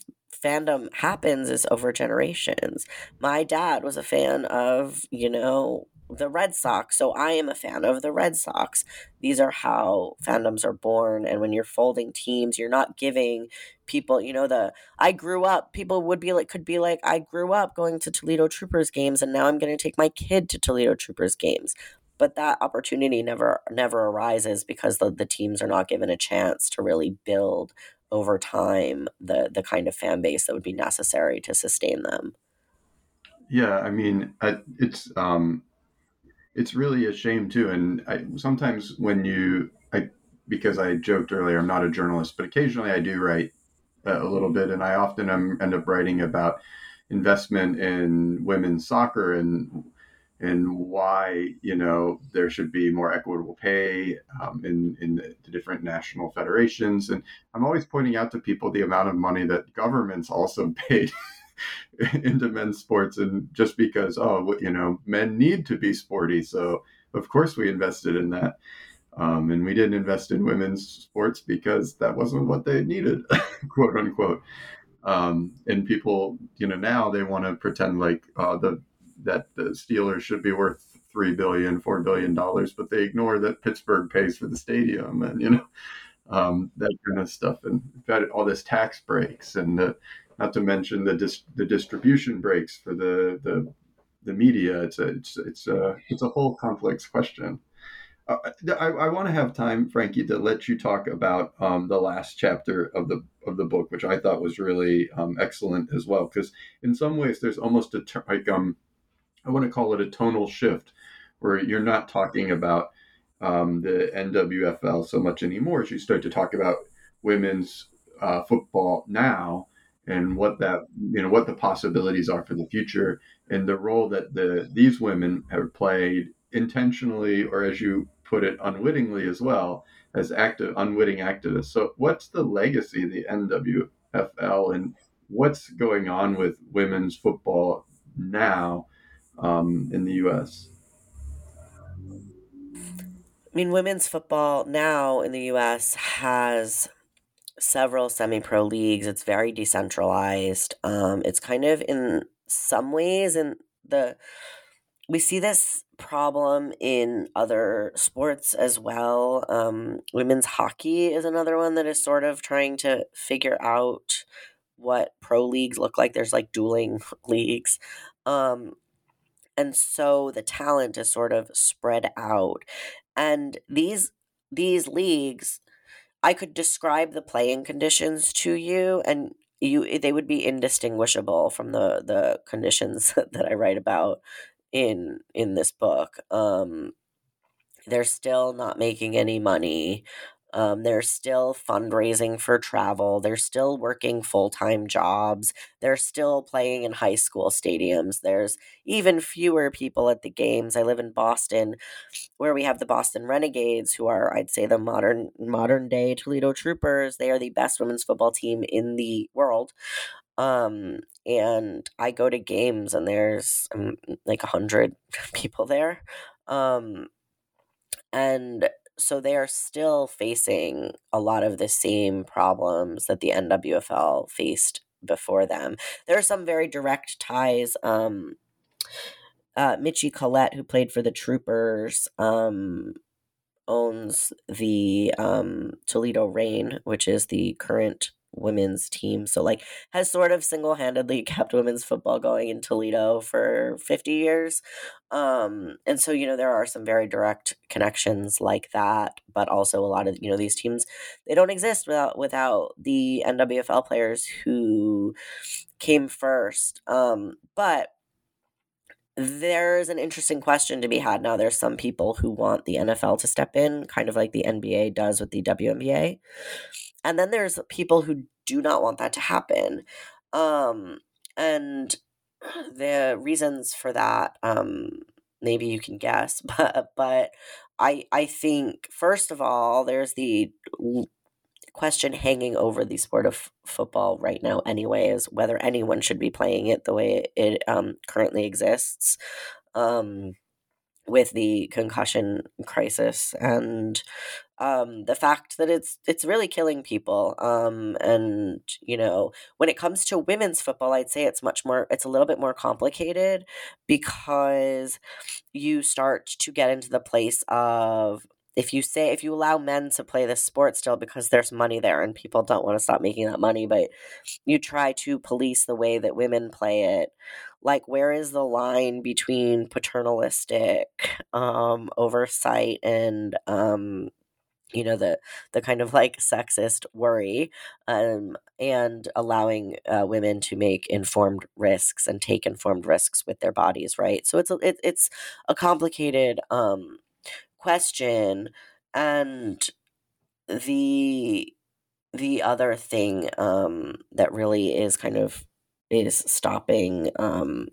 fandom happens is over generations. My dad was a fan of you know the Red Sox, so I am a fan of the Red Sox. These are how fandoms are born. And when you're folding teams, you're not giving people, you know, the I grew up, people would be like, could be like, I grew up going to Toledo Troopers games and now I'm going to take my kid to Toledo Troopers games. But that opportunity never never arises because the, the teams are not given a chance to really build over time the the kind of fan base that would be necessary to sustain them. Yeah, I mean, it's um, it's really a shame too. And I, sometimes when you, I, because I joked earlier, I'm not a journalist, but occasionally I do write a little bit, and I often am, end up writing about investment in women's soccer and and why you know there should be more equitable pay um, in in the, the, different national federations. And I'm always pointing out to people the amount of money that governments also paid into men's sports and just because oh you know men need to be sporty. So of course we invested in that. Um, and we didn't invest in women's sports because that wasn't what they needed quote unquote. Um, and people you know now they want to pretend like uh, the that the steelers should be worth three billion four billion dollars but they ignore that pittsburgh pays for the stadium and you know um, that kind of stuff. And all this tax breaks and the not to mention the dis- the distribution breaks for the the, the media. It's a it's it's a it's a whole complex question. Uh, I, I want to have time, Frankie, to let you talk about um, the last chapter of the of the book, which I thought was really um, excellent as well. Because in some ways, there's almost a like um, I want to call it a tonal shift, where you're not talking about um, the NWFL so much anymore as you start to talk about women's uh, football now and what that you know what the possibilities are for the future and the role that the these women have played intentionally or as you put it unwittingly as well as active unwitting activists. So what's the legacy of the nwfl and what's going on with women's football now um, in the us I mean, women's football now in the US has several semi pro leagues. It's very decentralized. Um, it's kind of in some ways in the we see this problem in other sports as well. Um, women's hockey is another one that is sort of trying to figure out what pro leagues look like. There's like dueling leagues. Um, and so the talent is sort of spread out. And these these leagues, I could describe the playing conditions to you and you they would be indistinguishable from the the conditions that I write about in in this book. Um, they're still not making any money. Um, they're still fundraising for travel. They're still working full time jobs. They're still playing in high school stadiums. There's even fewer people at the games. I live in Boston, where we have the Boston Renegades, who are, I'd say, the modern modern day Toledo Troopers. They are the best women's football team in the world. Um, and I go to games and there's um, like a hundred people there. Um, and so they are still facing a lot of the same problems that the NWFL faced before them. There are some very direct ties. Um, uh, Mitchi Collette, who played for the Troopers, um, owns the um, Toledo Reign, which is the current women's team. So like has sort of single-handedly kept women's football going in Toledo for 50 years. Um and so you know there are some very direct connections like that, but also a lot of you know these teams they don't exist without without the NWFL players who came first. Um but there's an interesting question to be had now. There's some people who want the NFL to step in, kind of like the NBA does with the WNBA. And then there's people who do not want that to happen. Um, and the reasons for that, um, maybe you can guess, but but I I think first of all, there's the question hanging over the sport of football right now anyway is whether anyone should be playing it the way it um, currently exists um, with the concussion crisis and um, the fact that it's it's really killing people um, and you know when it comes to women's football i'd say it's much more it's a little bit more complicated because you start to get into the place of if you say if you allow men to play this sport still because there's money there and people don't want to stop making that money but you try to police the way that women play it like where is the line between paternalistic um oversight and um you know the the kind of like sexist worry um, and allowing uh, women to make informed risks and take informed risks with their bodies right? So it's a, it, it's a complicated um, question and the the other thing um, that really is kind of is stopping um,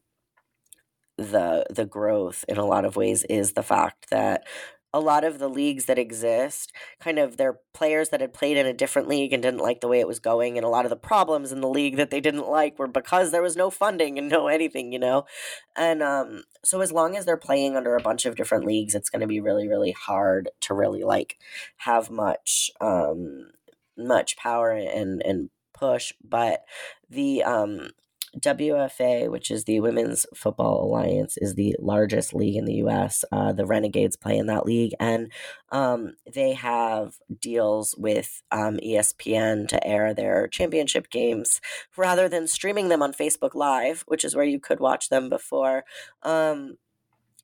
the the growth in a lot of ways is the fact that a lot of the leagues that exist kind of they're players that had played in a different league and didn't like the way it was going and a lot of the problems in the league that they didn't like were because there was no funding and no anything you know? And um so as long as they're playing under a bunch of different leagues it's going to be really really hard to really like have much um much power and and push. But the um WFA, which is the Women's Football Alliance, is the largest league in the U.S. Uh, the Renegades play in that league, and um, they have deals with um, ESPN to air their championship games rather than streaming them on Facebook Live, which is where you could watch them before. Um,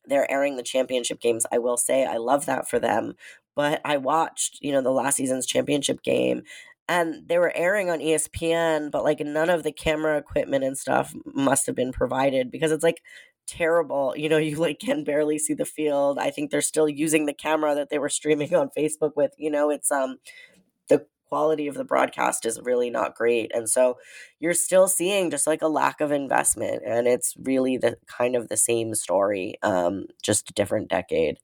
they're airing the championship games. I will say I love that for them, but I watched, you know, the last season's championship game and they were airing on ESPN, but like none of the camera equipment and stuff must have been provided because it's like terrible. You know, you like can barely see the field. I think they're still using the camera that they were streaming on Facebook with. You know, it's um the quality of the broadcast is really not great. And so you're still seeing just like a lack of investment and it's really the kind of the same story um just a different decade.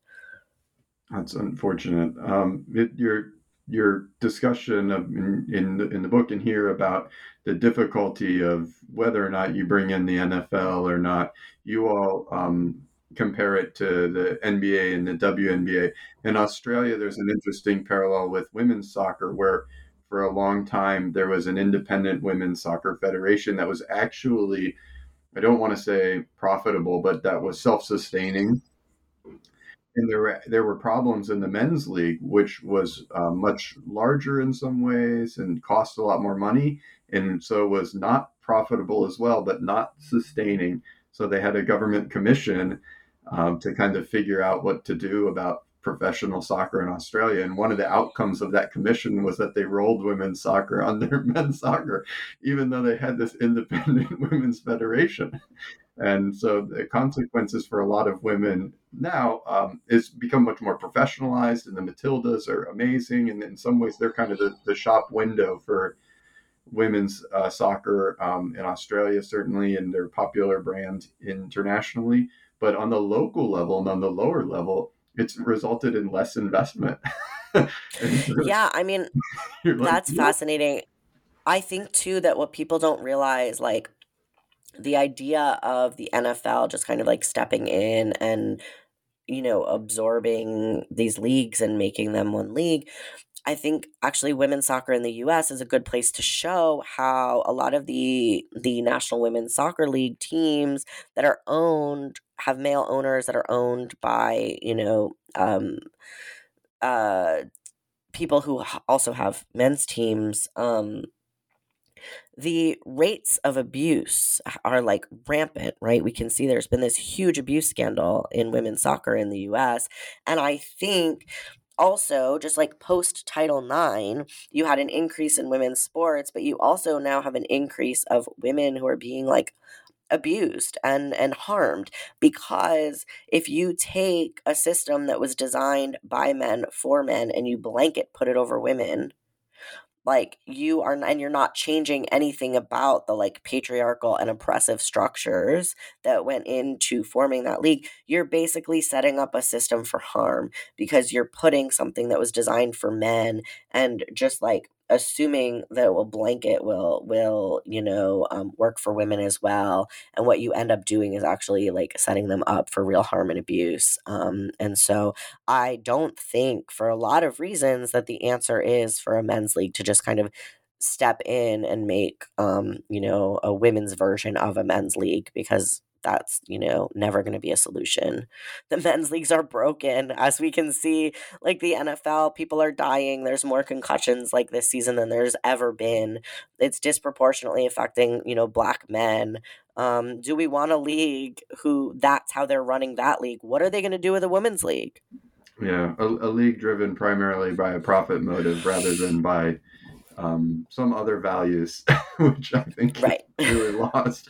That's unfortunate. Um, it, you're your discussion of in, in the, in the book and here about the difficulty of whether or not you bring in the NFL or not. You all um, compare it to the NBA and the WNBA. In Australia, there's an interesting parallel with women's soccer where for a long time there was an independent women's soccer federation that was actually I don't want to say profitable, but that was self-sustaining. And there were there were problems in the men's league, which was uh, much larger in some ways and cost a lot more money, and so was not profitable as well, but not sustaining. So they had a government commission um, to kind of figure out what to do about professional soccer in Australia. And one of the outcomes of that commission was that they rolled women's soccer under men's soccer, even though they had this independent women's federation. And so the consequences for a lot of women now um, is become much more professionalized, and the Matildas are amazing. And in some ways, they're kind of the, the shop window for women's uh, soccer um, in Australia, certainly, and they're a popular brand internationally. But on the local level and on the lower level, it's resulted in less investment. yeah, I mean, like, that's yeah. fascinating. I think too that what people don't realize, like the idea of the NFL just kind of like stepping in and you know absorbing these leagues and making them one league I think actually women's soccer in the US is a good place to show how a lot of the the National Women's Soccer League teams that are owned have male owners that are owned by, you know, um uh people who also have men's teams um the rates of abuse are like rampant, right? We can see there's been this huge abuse scandal in women's soccer in the US. And I think also just like post title ix you had an increase in women's sports but you also now have an increase of women who are being like abused and and harmed because if you take a system that was designed by men for men and you blanket put it over women like you are and you're not changing anything about the like patriarchal and oppressive structures that went into forming that league. You're basically setting up a system for harm because you're putting something that was designed for men and just like assuming that will blanket will will you know um, work for women as well and what you end up doing is actually like setting them up for real harm and abuse um, and so i don't think for a lot of reasons that the answer is for a men's league to just kind of step in and make um, you know a women's version of a men's league because that's you know never going to be a solution. The men's leagues are broken as we can see like the nfl people are dying there's more concussions like this season than there's ever been. It's disproportionately affecting you know black men. Um, do we want a league who that's how they're running that league? What are they going to do with a women's league? Yeah a, a, league driven primarily by a profit motive rather than by um, some other values which i think right. really lost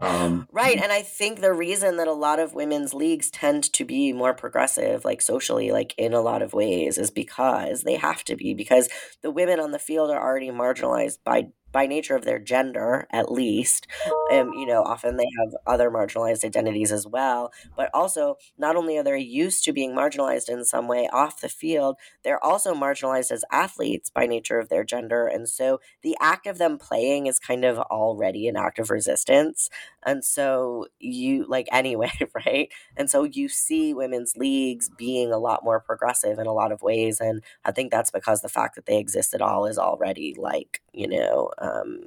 um, right. And I think the reason that a lot of women's leagues tend to be more progressive, like socially, like in a lot of ways, is because they have to be, because the women on the field are already marginalized by by nature of their gender at least um, you know often they have other marginalized identities as well but also not only are they used to being marginalized in some way off the field they're also marginalized as athletes by nature of their gender and so the act of them playing is kind of already an act of resistance and so you like anyway right? And so you see women's leagues being a lot more progressive in a lot of ways and i think that's because the fact that they exist at all is already like you know um,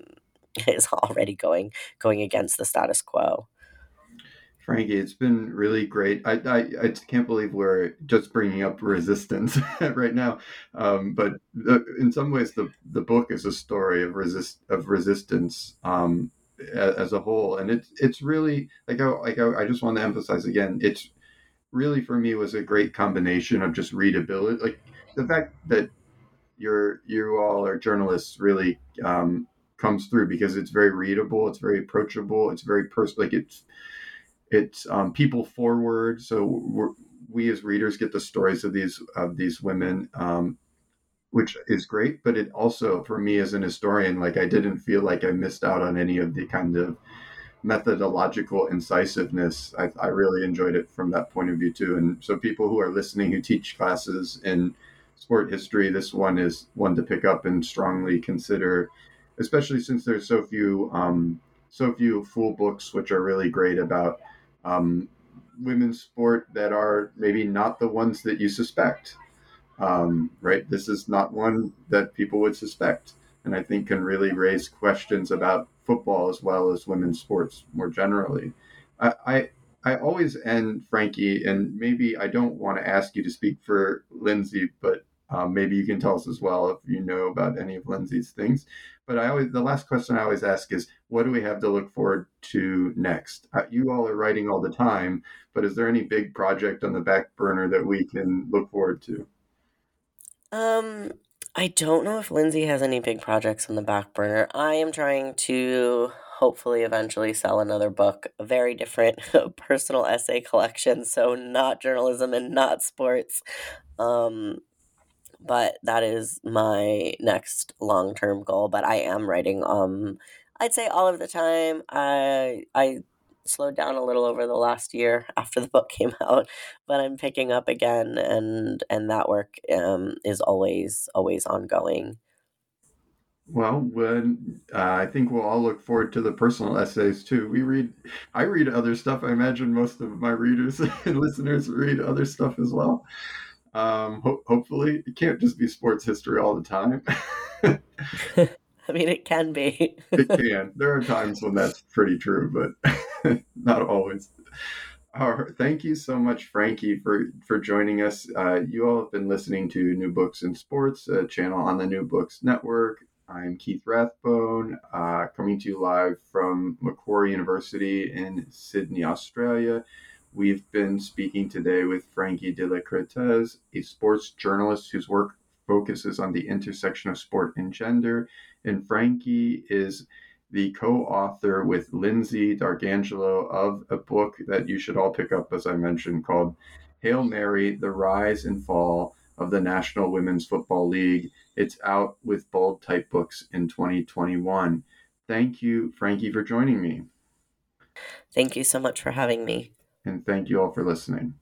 is already going going against the status quo. Frankie, it's been really great. I, I, I can't believe we're just bringing up resistance right now, um, but the, in some ways, the the book is a story of resist of resistance um, as, as, a whole, and it's it's really like I, like I, I just want to emphasize again, it's really for me was a great combination of just readability, like the fact that you're you all are journalists really um, comes through because it's very readable, it's very approachable, it's very personal. Like it's it's um, people forward. So we as readers get the stories of these of these women, um, which is great. But it also, for me as an historian, like I didn't feel like I missed out on any of the kind of methodological incisiveness. I, I really enjoyed it from that point of view too. And so people who are listening who teach classes in sport history, this one is one to pick up and strongly consider especially since there's so few um, so few full books, which are really great about um, women's sport that are maybe not the ones that you suspect. Um, right? This is not one that people would suspect, and I think can really raise questions about football as well as women's sports more generally. I, I I always end Frankie, and maybe I don't want to ask you to speak for Lyndsey, but um, maybe you can tell us as well if you know about any of Lyndsey's things. But I always the last question I always ask is, what do we have to look forward to next? Uh, you all are writing all the time, but is there any big project on the back burner that we can look forward to? Um, I don't know if Lyndsey has any big projects on the back burner. I am trying to hopefully eventually sell another book, a very different personal essay collection, so not journalism and not sports. Um, but that is my next long term goal. But I am writing. Um, I'd say all of the time. I I slowed down a little over the last year after the book came out, but I'm picking up again, and and that work um, is always always ongoing. Well, when uh, I think we'll all look forward to the personal essays too. We read, I read other stuff. I imagine most of my readers and listeners read other stuff as well. Um, ho- hopefully, it can't just be sports history all the time. I mean, it can be. it can. There are times when that's pretty true, but not always. thank you so much, Frankie, for for joining us. Uh, you all have been listening to New Books in Sports, a channel on the New Books Network. I'm Keith Rathbone, uh, coming to you live from Macquarie University in Sydney, Australia. We've been speaking today with Frankie de la Cretaz, a sports journalist whose work focuses on the intersection of sport and gender. And Frankie is the co author with Lyndsey D'Arcangelo of a book that you should all pick up, as I mentioned, called Hail Mary The Rise and Fall of the National Women's Football League. It's out with bold type books in 2021. Thank you, Frankie, for joining me. Thank you so much for having me and thank you all for listening.